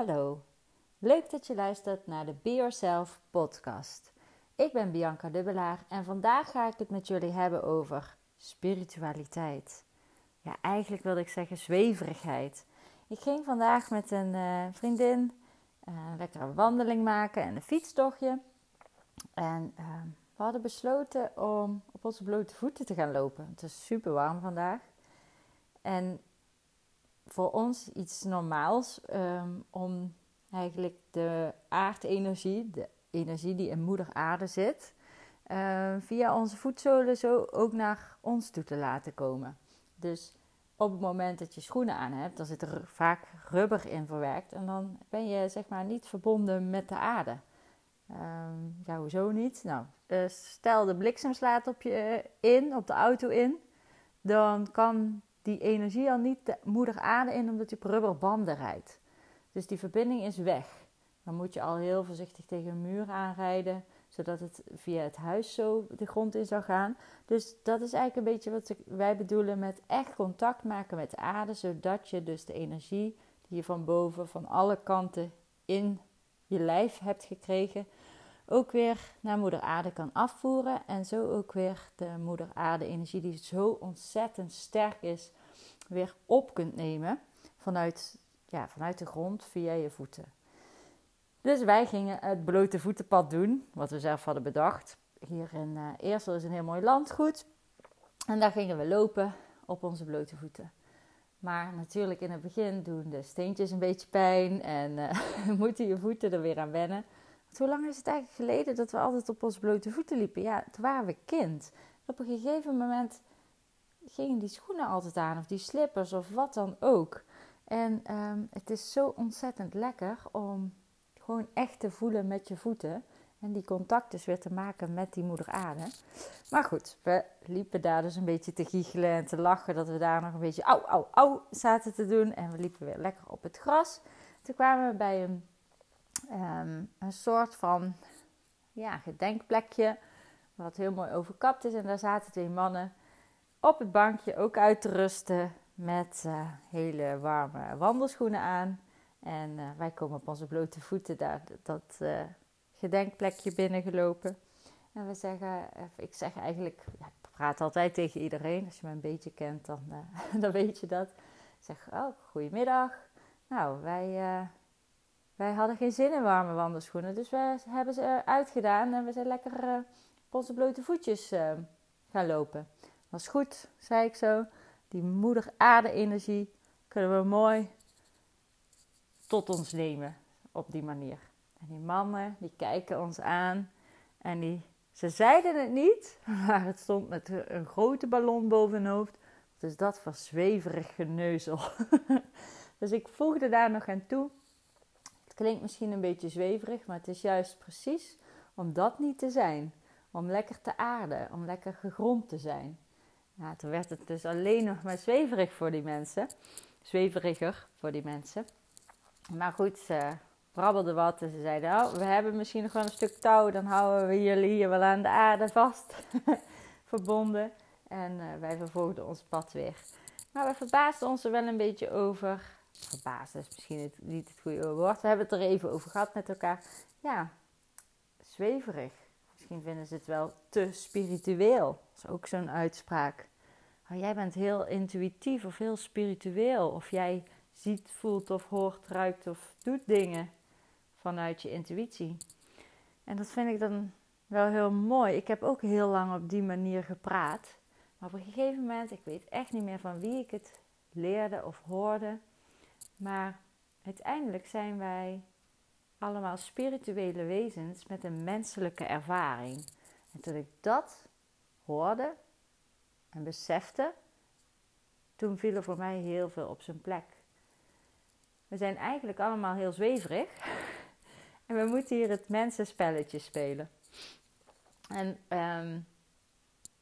Hallo, leuk dat je luistert naar de Be Yourself podcast. Ik ben Bianca Dubbelaar en vandaag ga ik het met jullie hebben over spiritualiteit. Ja, eigenlijk wilde ik zeggen zweverigheid. Ik ging vandaag met een uh, vriendin uh, lekker een wandeling maken en een fietstochtje. En uh, we hadden besloten om op onze blote voeten te gaan lopen. Het is super warm vandaag. En voor ons iets normaals um, om eigenlijk de aardenergie, de energie die in moeder aarde zit, uh, via onze voetzolen zo ook naar ons toe te laten komen. Dus op het moment dat je schoenen aan hebt, dan zit er vaak rubber in verwerkt en dan ben je zeg maar niet verbonden met de aarde. Um, ja, hoezo niet? Nou, uh, stel de bliksem slaat op je in, op de auto in, dan kan die energie al niet de moeder aarde in omdat je op rubberbanden rijdt. Dus die verbinding is weg. Dan moet je al heel voorzichtig tegen een muur aanrijden, zodat het via het huis zo de grond in zou gaan. Dus dat is eigenlijk een beetje wat wij bedoelen met echt contact maken met de aarde, zodat je dus de energie die je van boven, van alle kanten in je lijf hebt gekregen, ook weer naar moeder aarde kan afvoeren. En zo ook weer de moeder aarde energie die zo ontzettend sterk is, weer op kunt nemen vanuit, ja, vanuit de grond via je voeten. Dus wij gingen het blote voetenpad doen, wat we zelf hadden bedacht. Hier in uh, Eersel is een heel mooi landgoed. En daar gingen we lopen op onze blote voeten. Maar natuurlijk in het begin doen de steentjes een beetje pijn en uh, moeten je voeten er weer aan wennen. Want hoe lang is het eigenlijk geleden dat we altijd op onze blote voeten liepen? Ja, toen waren we kind. Op een gegeven moment gingen die schoenen altijd aan, of die slippers, of wat dan ook. En um, het is zo ontzettend lekker om gewoon echt te voelen met je voeten. En die contact dus weer te maken met die moeder aarde. Maar goed, we liepen daar dus een beetje te giechelen en te lachen. Dat we daar nog een beetje au, au, au zaten te doen. En we liepen weer lekker op het gras. Toen kwamen we bij een, um, een soort van ja, gedenkplekje. Wat heel mooi overkapt is. En daar zaten twee mannen op het bankje ook uit te rusten. Met uh, hele warme wandelschoenen aan. En uh, wij komen op onze blote voeten daar dat uh, gedenkplekje binnengelopen. En we zeggen, ik zeg eigenlijk, ja, ik praat altijd tegen iedereen. Als je me een beetje kent, dan, dan weet je dat. Ik zeg, oh, goedemiddag. Nou, wij, wij hadden geen zin in warme wandelschoenen. Dus we hebben ze uitgedaan en we zijn lekker op onze blote voetjes gaan lopen. Dat is goed, zei ik zo. Die moeder aarde energie kunnen we mooi tot ons nemen op die manier. En die mannen, die kijken ons aan en die, ze zeiden het niet, maar het stond met een grote ballon boven hun hoofd. Dus dat was zweverig geneuzel. dus ik voegde daar nog aan toe. Het klinkt misschien een beetje zweverig, maar het is juist precies om dat niet te zijn. Om lekker te aarden, om lekker gegrond te zijn. Ja, toen werd het dus alleen nog maar zweverig voor die mensen. Zweveriger voor die mensen. Maar goed, ze brabbelden wat en ze zeiden: oh, we hebben misschien nog wel een stuk touw, dan houden we jullie hier wel aan de aarde vast. Verbonden. En uh, wij vervolgden ons pad weer. Maar we verbaasden ons er wel een beetje over. Verbaasden is misschien niet het goede woord. We hebben het er even over gehad met elkaar. Ja, zweverig. Misschien vinden ze het wel te spiritueel. Dat is ook zo'n uitspraak. Jij bent heel intuïtief of heel spiritueel. Of jij ziet, voelt of hoort, ruikt of doet dingen vanuit je intuïtie. En dat vind ik dan wel heel mooi. Ik heb ook heel lang op die manier gepraat. Maar op een gegeven moment, ik weet echt niet meer van wie ik het leerde of hoorde. Maar uiteindelijk zijn wij allemaal spirituele wezens met een menselijke ervaring. En toen ik dat hoorde en besefte, toen viel er voor mij heel veel op zijn plek. We zijn eigenlijk allemaal heel zweverig. En we moeten hier het mensenspelletje spelen. En um,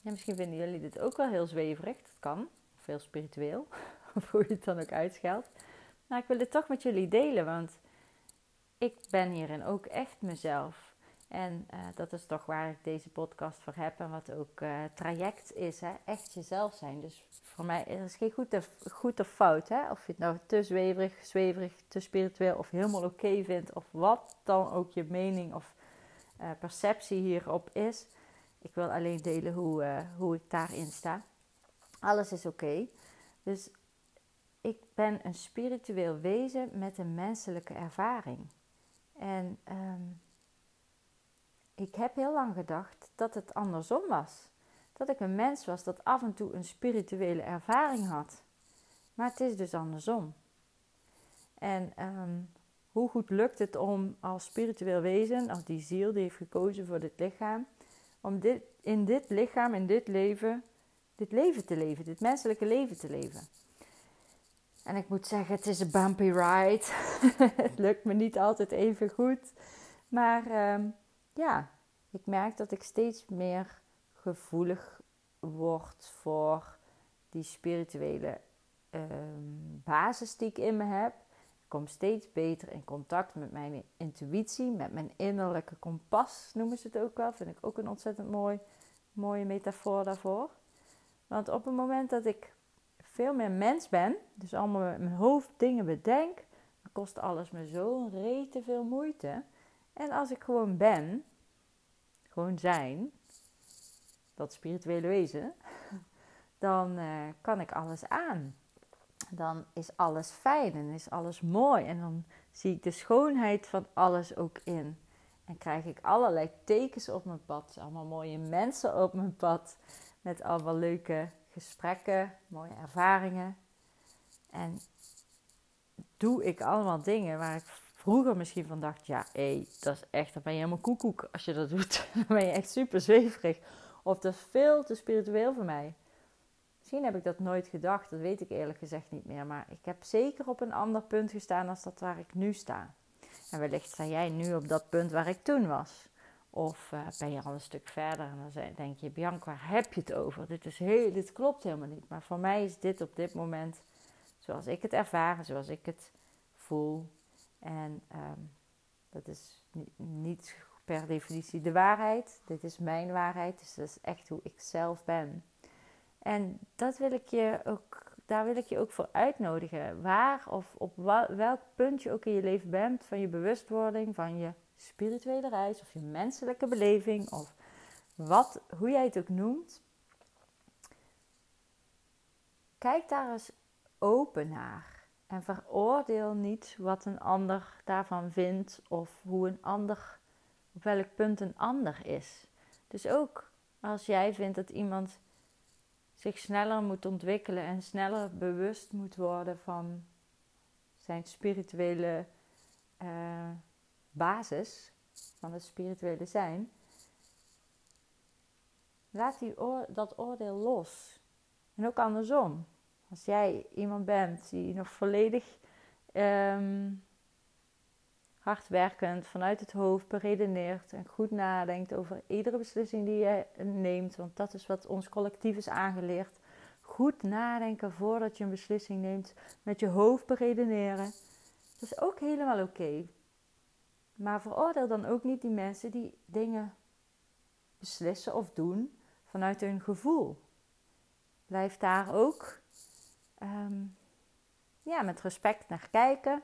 ja, misschien vinden jullie dit ook wel heel zweverig. Dat kan. Of heel spiritueel. Of hoe je het dan ook uitscheldt. Maar ik wil het toch met jullie delen. Want ik ben hierin ook echt mezelf. En uh, dat is toch waar ik deze podcast voor heb en wat ook uh, traject is. Hè? Echt jezelf zijn. Dus voor mij er is geen goed of, goed of fout. Hè? Of je het nou te zweverig, zweverig, te spiritueel of helemaal oké vindt. Of wat dan ook je mening of uh, perceptie hierop is. Ik wil alleen delen hoe, hoe ik daarin sta. Alles is oké. Dus ik ben een spiritueel wezen met een menselijke ervaring. En um, ik heb heel lang gedacht dat het andersom was. Dat ik een mens was dat af en toe een spirituele ervaring had. Maar het is dus andersom. En um, hoe goed lukt het om als spiritueel wezen, als die ziel die heeft gekozen voor dit lichaam, om dit, in dit lichaam, in dit leven, dit leven te leven, dit menselijke leven te leven? En ik moet zeggen, het is een bumpy ride. het lukt me niet altijd even goed. Maar um, ja, ik merk dat ik steeds meer gevoelig word voor die spirituele um, basis die ik in me heb. Ik kom steeds beter in contact met mijn intuïtie, met mijn innerlijke kompas, noemen ze het ook wel. Vind ik ook een ontzettend mooi, mooie metafoor daarvoor. Want op het moment dat ik veel meer mens ben, dus allemaal met mijn hoofd dingen bedenk, dan kost alles me zo rete veel moeite. En als ik gewoon ben, gewoon zijn, dat spirituele wezen, dan uh, kan ik alles aan. Dan is alles fijn en is alles mooi. En dan zie ik de schoonheid van alles ook in. En krijg ik allerlei tekens op mijn pad. Allemaal mooie mensen op mijn pad. Met allemaal leuke gesprekken, mooie ervaringen. En doe ik allemaal dingen waar ik vroeger misschien van dacht, ja, hé, dat is echt, dan ben je helemaal koekoek als je dat doet. dan ben je echt super zweverig. Of dat is veel te spiritueel voor mij. Misschien heb ik dat nooit gedacht, dat weet ik eerlijk gezegd niet meer. Maar ik heb zeker op een ander punt gestaan als dat waar ik nu sta. En wellicht sta jij nu op dat punt waar ik toen was. Of uh, ben je al een stuk verder en dan denk je, Bianca, waar heb je het over? Dit, is heel, dit klopt helemaal niet. Maar voor mij is dit op dit moment zoals ik het ervaar, zoals ik het voel, en um, dat is niet per definitie de waarheid. Dit is mijn waarheid. Dus dat is echt hoe ik zelf ben. En dat wil ik je ook, daar wil ik je ook voor uitnodigen. Waar of op welk punt je ook in je leven bent, van je bewustwording, van je spirituele reis of je menselijke beleving of wat, hoe jij het ook noemt. Kijk daar eens open naar. En veroordeel niet wat een ander daarvan vindt of hoe een ander, op welk punt een ander is. Dus ook als jij vindt dat iemand zich sneller moet ontwikkelen en sneller bewust moet worden van zijn spirituele uh, basis, van het spirituele zijn, laat die oor dat oordeel los. En ook andersom. Als jij iemand bent die nog volledig um, hardwerkend vanuit het hoofd beredeneert en goed nadenkt over iedere beslissing die je neemt, want dat is wat ons collectief is aangeleerd. Goed nadenken voordat je een beslissing neemt, met je hoofd beredeneren. Dat is ook helemaal oké. Maar veroordeel dan ook niet die mensen die dingen beslissen of doen vanuit hun gevoel. Blijf daar ook Ehm, ja, met respect naar kijken,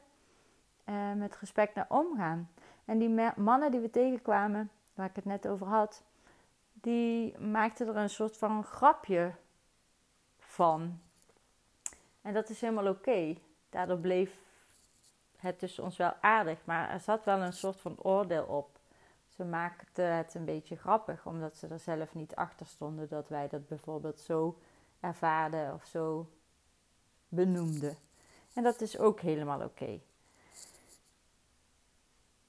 uh, met respect naar omgaan. En die mannen die we tegenkwamen, waar ik het net over had, die maakten er een soort van grapje van. En dat is helemaal oké. Daardoor bleef het tussen ons wel aardig, maar er zat wel een soort van oordeel op. Ze maakten het een beetje grappig, omdat ze er zelf niet achter stonden dat wij dat bijvoorbeeld zo ervaarden of zo benoemde. En dat is ook helemaal oké.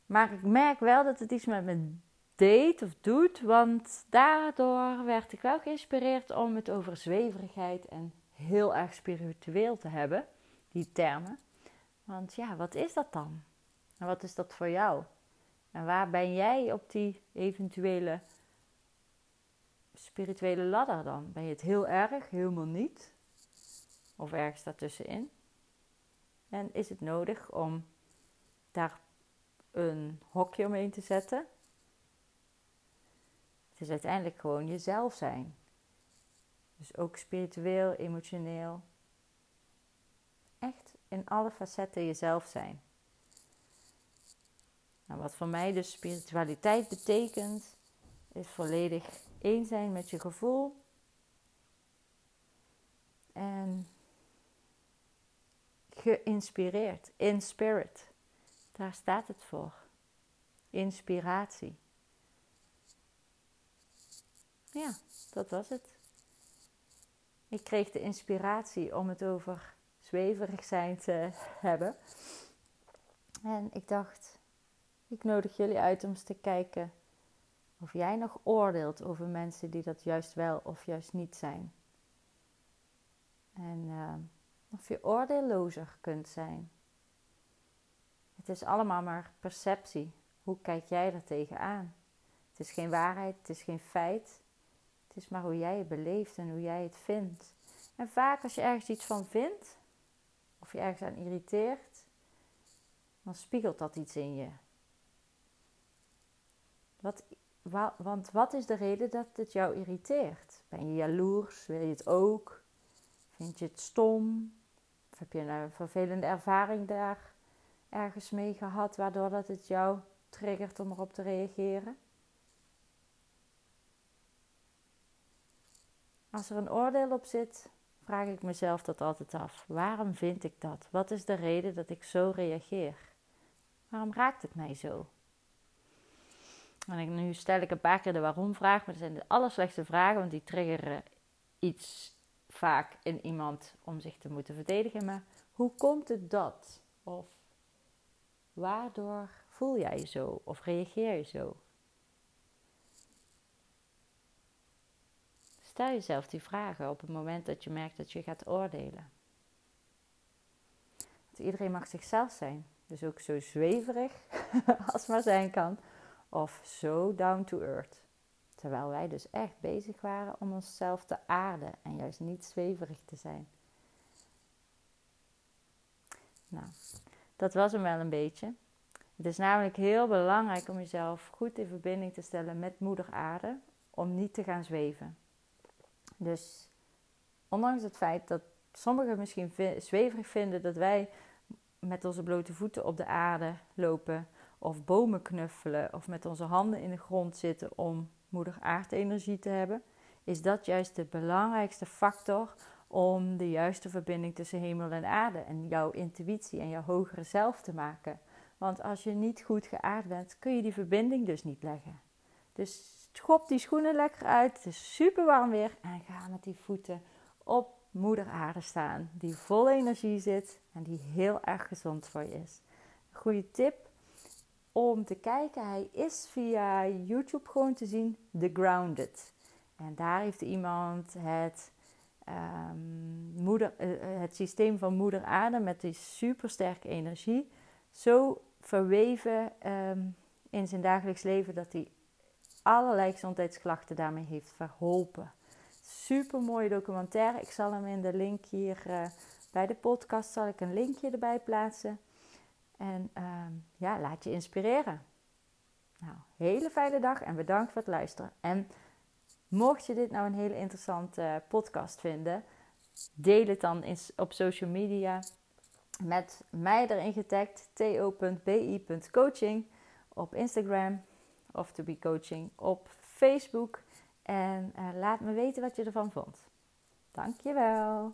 Maar ik merk wel dat het iets met me deed of doet, want daardoor werd ik wel geïnspireerd om het over zweverigheid en heel erg spiritueel te hebben, die termen. Want ja, wat is dat dan? En wat is dat voor jou? En waar ben jij op die eventuele spirituele ladder dan? Ben je het heel erg, helemaal niet? Of ergens daartussenin. En is het nodig om daar een hokje omheen te zetten? Het is uiteindelijk gewoon jezelf zijn. Dus ook spiritueel, emotioneel. Echt in alle facetten jezelf zijn. Nou, wat voor mij dus spiritualiteit betekent, is volledig één zijn met je gevoel. En geïnspireerd, in spirit. Daar staat het voor. Inspiratie. Ja, dat was het. Ik kreeg de inspiratie om het over zweverig zijn te hebben. En ik dacht, ik nodig jullie uit om eens te kijken of jij nog oordeelt over mensen die dat juist wel of juist niet zijn. En uh, of je oordeellozer kunt zijn. Het is allemaal maar perceptie. Hoe kijk jij er tegenaan? Het is geen waarheid, het is geen feit. Het is maar hoe jij het beleeft en hoe jij het vindt. En vaak als je ergens iets van vindt, of je ergens aan irriteert, dan spiegelt dat iets in je. Wat, want wat is de reden dat het jou irriteert? Ben je jaloers? Wil je het ook? Vind je het stom? Heb je een vervelende ervaring daar ergens mee gehad, waardoor dat het jou triggert om erop te reageren? Als er een oordeel op zit, vraag ik mezelf dat altijd af. Waarom vind ik dat? Wat is de reden dat ik zo reageer? Waarom raakt het mij zo? En nu stel ik een paar keer de waarom-vraag, maar dat zijn de allerslechtste vragen, want die triggeren iets vaak in iemand om zich te moeten verdedigen. Maar hoe komt het dat? Of waardoor voel jij je zo? Of reageer je zo? Stel jezelf die vragen op het moment dat je merkt dat je gaat oordelen. Want iedereen mag zichzelf zijn. Dus ook zo zweverig als maar zijn kan. Of zo down to earth. Terwijl wij dus echt bezig waren om onszelf te aarden en juist niet zweverig te zijn. Nou, dat was hem wel een beetje. Het is namelijk heel belangrijk om jezelf goed in verbinding te stellen met Moeder Aarde, om niet te gaan zweven. Dus ondanks het feit dat sommigen misschien zweverig vinden dat wij met onze blote voeten op de aarde lopen, of bomen knuffelen, of met onze handen in de grond zitten om moeder aardenergie te hebben, is dat juist de belangrijkste factor om de juiste verbinding tussen hemel en aarde en jouw intuïtie en jouw hogere zelf te maken. Want als je niet goed geaard bent, kun je die verbinding dus niet leggen. Dus schop die schoenen lekker uit. Het is super warm weer. En ga met die voeten op moeder aarde staan. Die vol energie zit en die heel erg gezond voor je is. Goede tip om te kijken. Hij is via YouTube gewoon te zien. The Grounded. En daar heeft iemand het, um, moeder, uh, het systeem van moeder aarde met die supersterke energie zo verweven um, in zijn dagelijks leven dat hij allerlei gezondheidsklachten daarmee heeft verholpen. Super mooie documentaire. Ik zal hem in de link hier uh, bij de podcast zal ik een linkje erbij plaatsen. En uh, ja, laat je inspireren. Nou, hele fijne dag en bedankt voor het luisteren. En mocht je dit nou een hele interessante podcast vinden, deel het dan op social media met mij erin getagd to.bi.coaching op Instagram of To Be Coaching op Facebook. En uh, laat me weten wat je ervan vond. Dankjewel.